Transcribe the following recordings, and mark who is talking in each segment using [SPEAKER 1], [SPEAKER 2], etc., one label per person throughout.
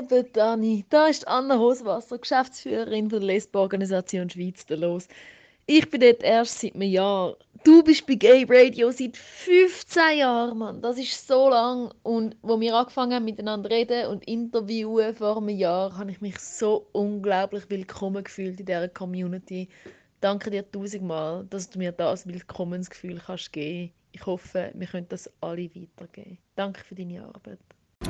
[SPEAKER 1] Liebe Dani, da ist Anna Hoswasser, Geschäftsführerin der Lesbo-Organisation Schweiz, der Los. Ich bin dort erst seit einem Jahr. Du bist bei Gay Radio seit 15 Jahren, Mann. Das ist so lang. Und wo wir angefangen haben, miteinander reden und interviewen vor einem Jahr, habe ich mich so unglaublich willkommen gefühlt in dieser Community. Danke dir tausendmal, dass du mir das Willkommensgefühl kannst geben. Ich hoffe, wir können das alle weitergeben. Danke für deine Arbeit.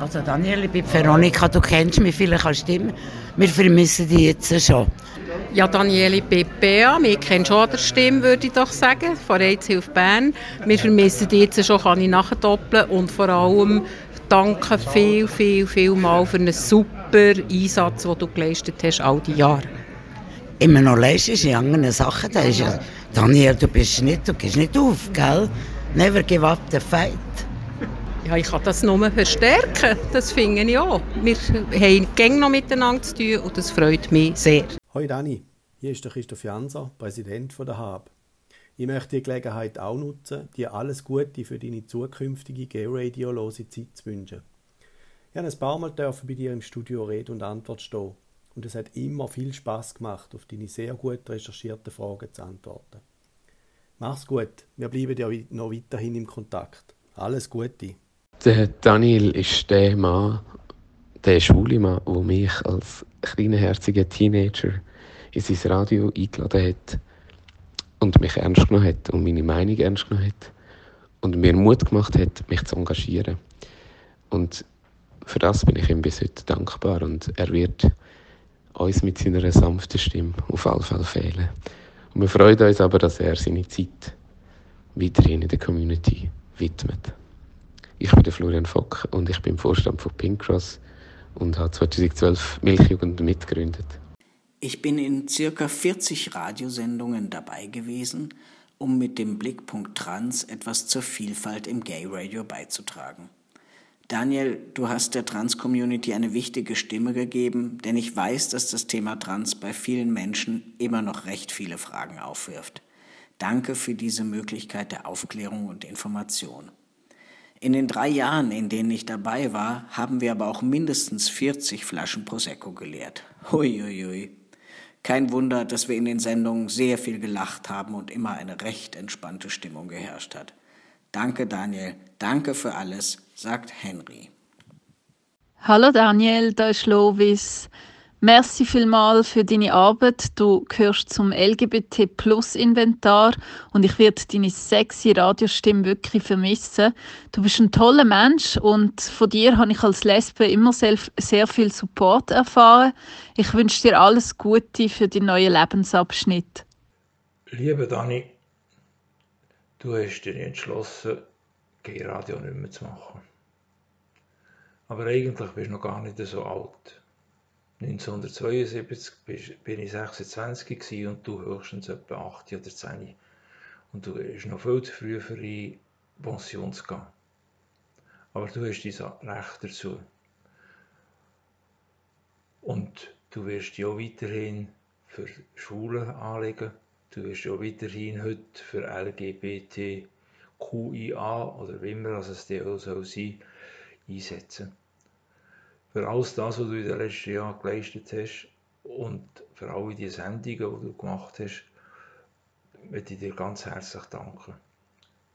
[SPEAKER 2] Also Daniel, ich bin Veronika, du kennst mich vielleicht als Stimme. Wir vermissen dich jetzt schon.
[SPEAKER 3] Ja, Daniele Bea, wir kennen schon an der Stimme, würde ich doch sagen, von AIDS Hilfe Bern. Wir vermissen dich jetzt schon, kann ich nachdoppeln und vor allem danke viel, viel, viel mal für einen super Einsatz, den du geleistet hast all die Jahre.
[SPEAKER 2] Immer noch leistest in anderen Sachen. Da ist ja, Daniel, du bist nicht, du gehst nicht auf, gell? Never give up the fight.
[SPEAKER 3] Ja, ich kann das nur verstärken, das finde ich auch. Wir haben gäng noch miteinander zu tun und das freut mich sehr.
[SPEAKER 4] Hoi Dani, hier ist der Christoph Janser, Präsident von der HAB. Ich möchte die Gelegenheit auch nutzen, dir alles Gute für deine zukünftige Gay-Radio-lose Zeit zu wünschen. Ich habe ein paar Mal dürfen bei dir im Studio Rede und Antwort stehen und es hat immer viel Spaß gemacht, auf deine sehr gut recherchierten Fragen zu antworten. Mach's gut, wir bleiben ja noch weiterhin im Kontakt. Alles Gute.
[SPEAKER 5] Der Daniel ist der Mann, der schwule Mann, der mich als kleinherziger Teenager in sein Radio eingeladen hat und mich ernst genommen hat und meine Meinung ernst genommen hat und mir Mut gemacht hat, mich zu engagieren. Und für das bin ich ihm bis heute dankbar und er wird uns mit seiner sanften Stimme auf alle Fälle fehlen. Und wir freuen uns aber, dass er seine Zeit weiterhin in der Community widmet. Ich bin Florian Fock und ich bin Vorstand von Pink Cross und habe 2012 Milchjugend mitgegründet.
[SPEAKER 6] Ich bin in circa 40 Radiosendungen dabei gewesen, um mit dem Blickpunkt Trans etwas zur Vielfalt im Gay Radio beizutragen. Daniel, du hast der Trans-Community eine wichtige Stimme gegeben, denn ich weiß, dass das Thema Trans bei vielen Menschen immer noch recht viele Fragen aufwirft. Danke für diese Möglichkeit der Aufklärung und Information. In den drei Jahren, in denen ich dabei war, haben wir aber auch mindestens 40 Flaschen Prosecco geleert. Huiuiui. Kein Wunder, dass wir in den Sendungen sehr viel gelacht haben und immer eine recht entspannte Stimmung geherrscht hat. Danke, Daniel. Danke für alles, sagt Henry.
[SPEAKER 7] Hallo Daniel, da ist Lovis. Merci vielmal für deine Arbeit. Du gehörst zum LGBT Plus Inventar und ich werde deine sexy Radiostimme wirklich vermissen. Du bist ein toller Mensch und von dir habe ich als Lesbe immer sehr, viel Support erfahren. Ich wünsche dir alles Gute für deinen neuen Lebensabschnitt.
[SPEAKER 8] Liebe Dani, du hast dich entschlossen, G-Radio nicht mehr zu machen. Aber eigentlich bist du noch gar nicht so alt. 1972 bin ich 26 und du höchstens etwa 8 oder 10. Und du bist noch viel zu früh für die Pension zu gehen. Aber du hast dein Recht dazu. Und du wirst ja auch für Schulen anlegen. Du wirst ja weiterhin heute für LGBTQIA oder wie immer es auch soll sein, einsetzen für alles das, was du in den letzten Jahren geleistet hast und für alle die Sendungen, die du gemacht hast, möchte ich dir ganz herzlich danken.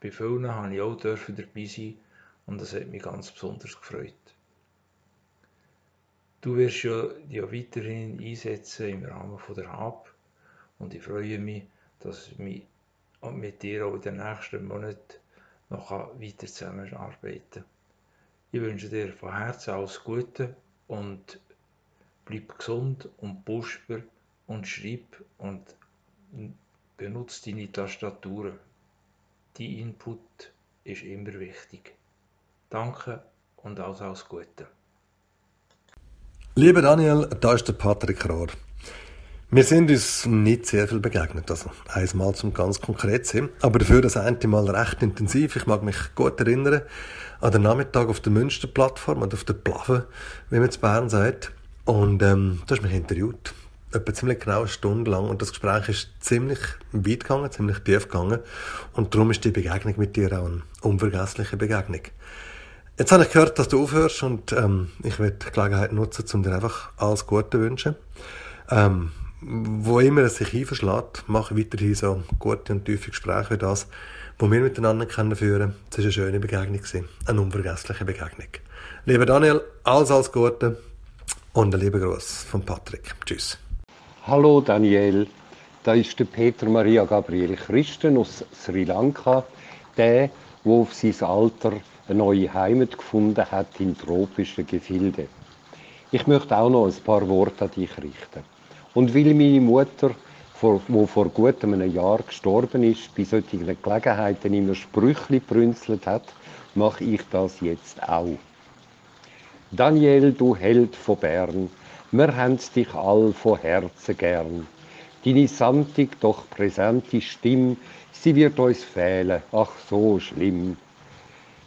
[SPEAKER 8] Bei vielen habe ich auch dabei sein und das hat mich ganz besonders gefreut. Du wirst ja, ja weiterhin einsetzen im Rahmen von der HAB und ich freue mich, dass ich mit dir auch in den nächsten Monaten noch weiter zusammenarbeiten kann. Ich wünsche dir von Herzen alles Gute und bleib gesund und pusper und schreib und benutze deine Tastatur. Dein Input ist immer wichtig. Danke und alles, alles Gute.
[SPEAKER 9] Lieber Daniel, da ist der Patrick Rohr. Wir sind uns nicht sehr viel begegnet, also einmal zum ganz konkret sein, aber dafür das eine Mal recht intensiv. Ich mag mich gut erinnern an den Nachmittag auf der Münsterplattform und auf der Plave, wie man zu Bern sagt. Und ähm, du hast mich interviewt, etwa ziemlich genau eine Stunde lang und das Gespräch ist ziemlich weit gegangen, ziemlich tief gegangen und darum ist die Begegnung mit dir auch eine unvergessliche Begegnung. Jetzt habe ich gehört, dass du aufhörst und ähm, ich werde die Gelegenheit nutzen, um dir einfach alles Gute zu wünschen. Ähm, wo immer es sich einverschlägt, mache weiterhin so gute und tiefe Gespräche wie das, wo wir miteinander führen. Es war eine schöne Begegnung, eine unvergessliche Begegnung. Lieber Daniel, alles, alles Gute und ein lieber Gruß von Patrick. Tschüss.
[SPEAKER 10] Hallo Daniel, da ist der Peter Maria Gabriel Christen aus Sri Lanka, der, der auf sein Alter eine neue Heimat gefunden hat in tropischen Gefilden. Ich möchte auch noch ein paar Worte an dich richten. Und weil meine Mutter, die vor gut einem Jahr gestorben ist, bei solchen Gelegenheiten immer Sprüchli brünzelt hat, mache ich das jetzt auch. Daniel, du Held von Bern, wir haben dich all von Herzen gern. Deine sanftig, doch präsente Stimme, sie wird uns fehlen, ach so schlimm.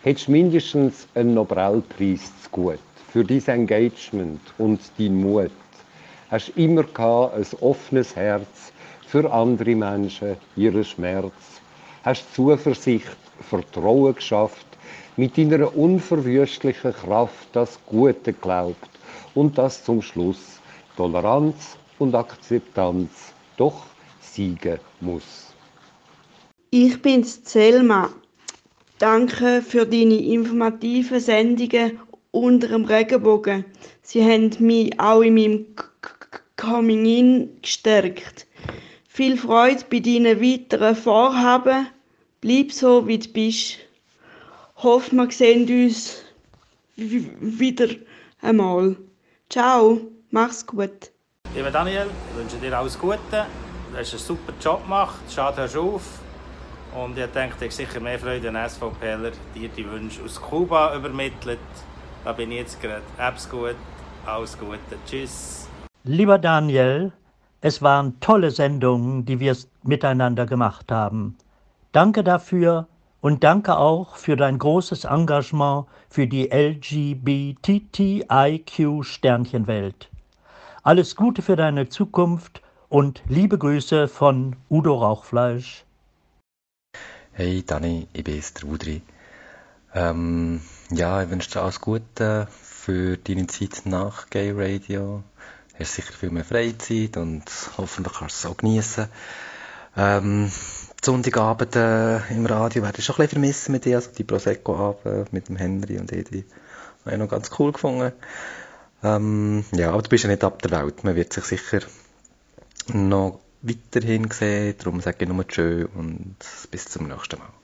[SPEAKER 10] Hättest mindestens einen Nobelpreis zu gut für dein Engagement und dein Mut hast immer gehabt, ein offenes Herz für andere Menschen, ihren Schmerz. Hast Zuversicht, Vertrauen geschafft, mit deiner unverwüstlichen Kraft das Gute glaubt und das zum Schluss Toleranz und Akzeptanz doch siegen muss.
[SPEAKER 11] Ich bin's Selma. Danke für deine informativen Sendungen unter dem Regenbogen. Sie haben mich auch in meinem Coming In gestärkt. Viel Freude bei deinen weiteren Vorhaben. Bleib so, wie du bist. Hoffe, wir sehen uns wieder einmal. Ciao, mach's gut.
[SPEAKER 12] Lieber Daniel, ich wünsche dir alles Gute. Du hast einen super Job gemacht. Schade, hörst auf. Und ich denke, ich sicher mehr Freude an SVPler, dir die Wünsche aus Kuba übermittelt. Da bin ich jetzt gerade. Hab's gut, alles Gute. Tschüss.
[SPEAKER 13] Lieber Daniel, es waren tolle Sendungen, die wir miteinander gemacht haben. Danke dafür und danke auch für dein großes Engagement für die LGBTIQ-Sternchenwelt. Alles Gute für deine Zukunft und liebe Grüße von Udo Rauchfleisch.
[SPEAKER 14] Hey Dani, ich bin der Udri. Ähm, ja, ich wünsche dir alles Gute für deine Zeit nach Gay Radio hast sicher viel mehr Freizeit und hoffentlich kannst du es auch genießen. Ähm, Sonntagabend äh, im Radio werde ich schon ein bisschen vermissen mit dir, also die Prosecco-Abend mit dem Henry und Edi. Habe ich noch ganz cool gefunden. Ähm, ja, aber du bist ja nicht ab der Welt. Man wird sich sicher noch weiterhin sehen. Darum sage ich nur Tschö und bis zum nächsten Mal.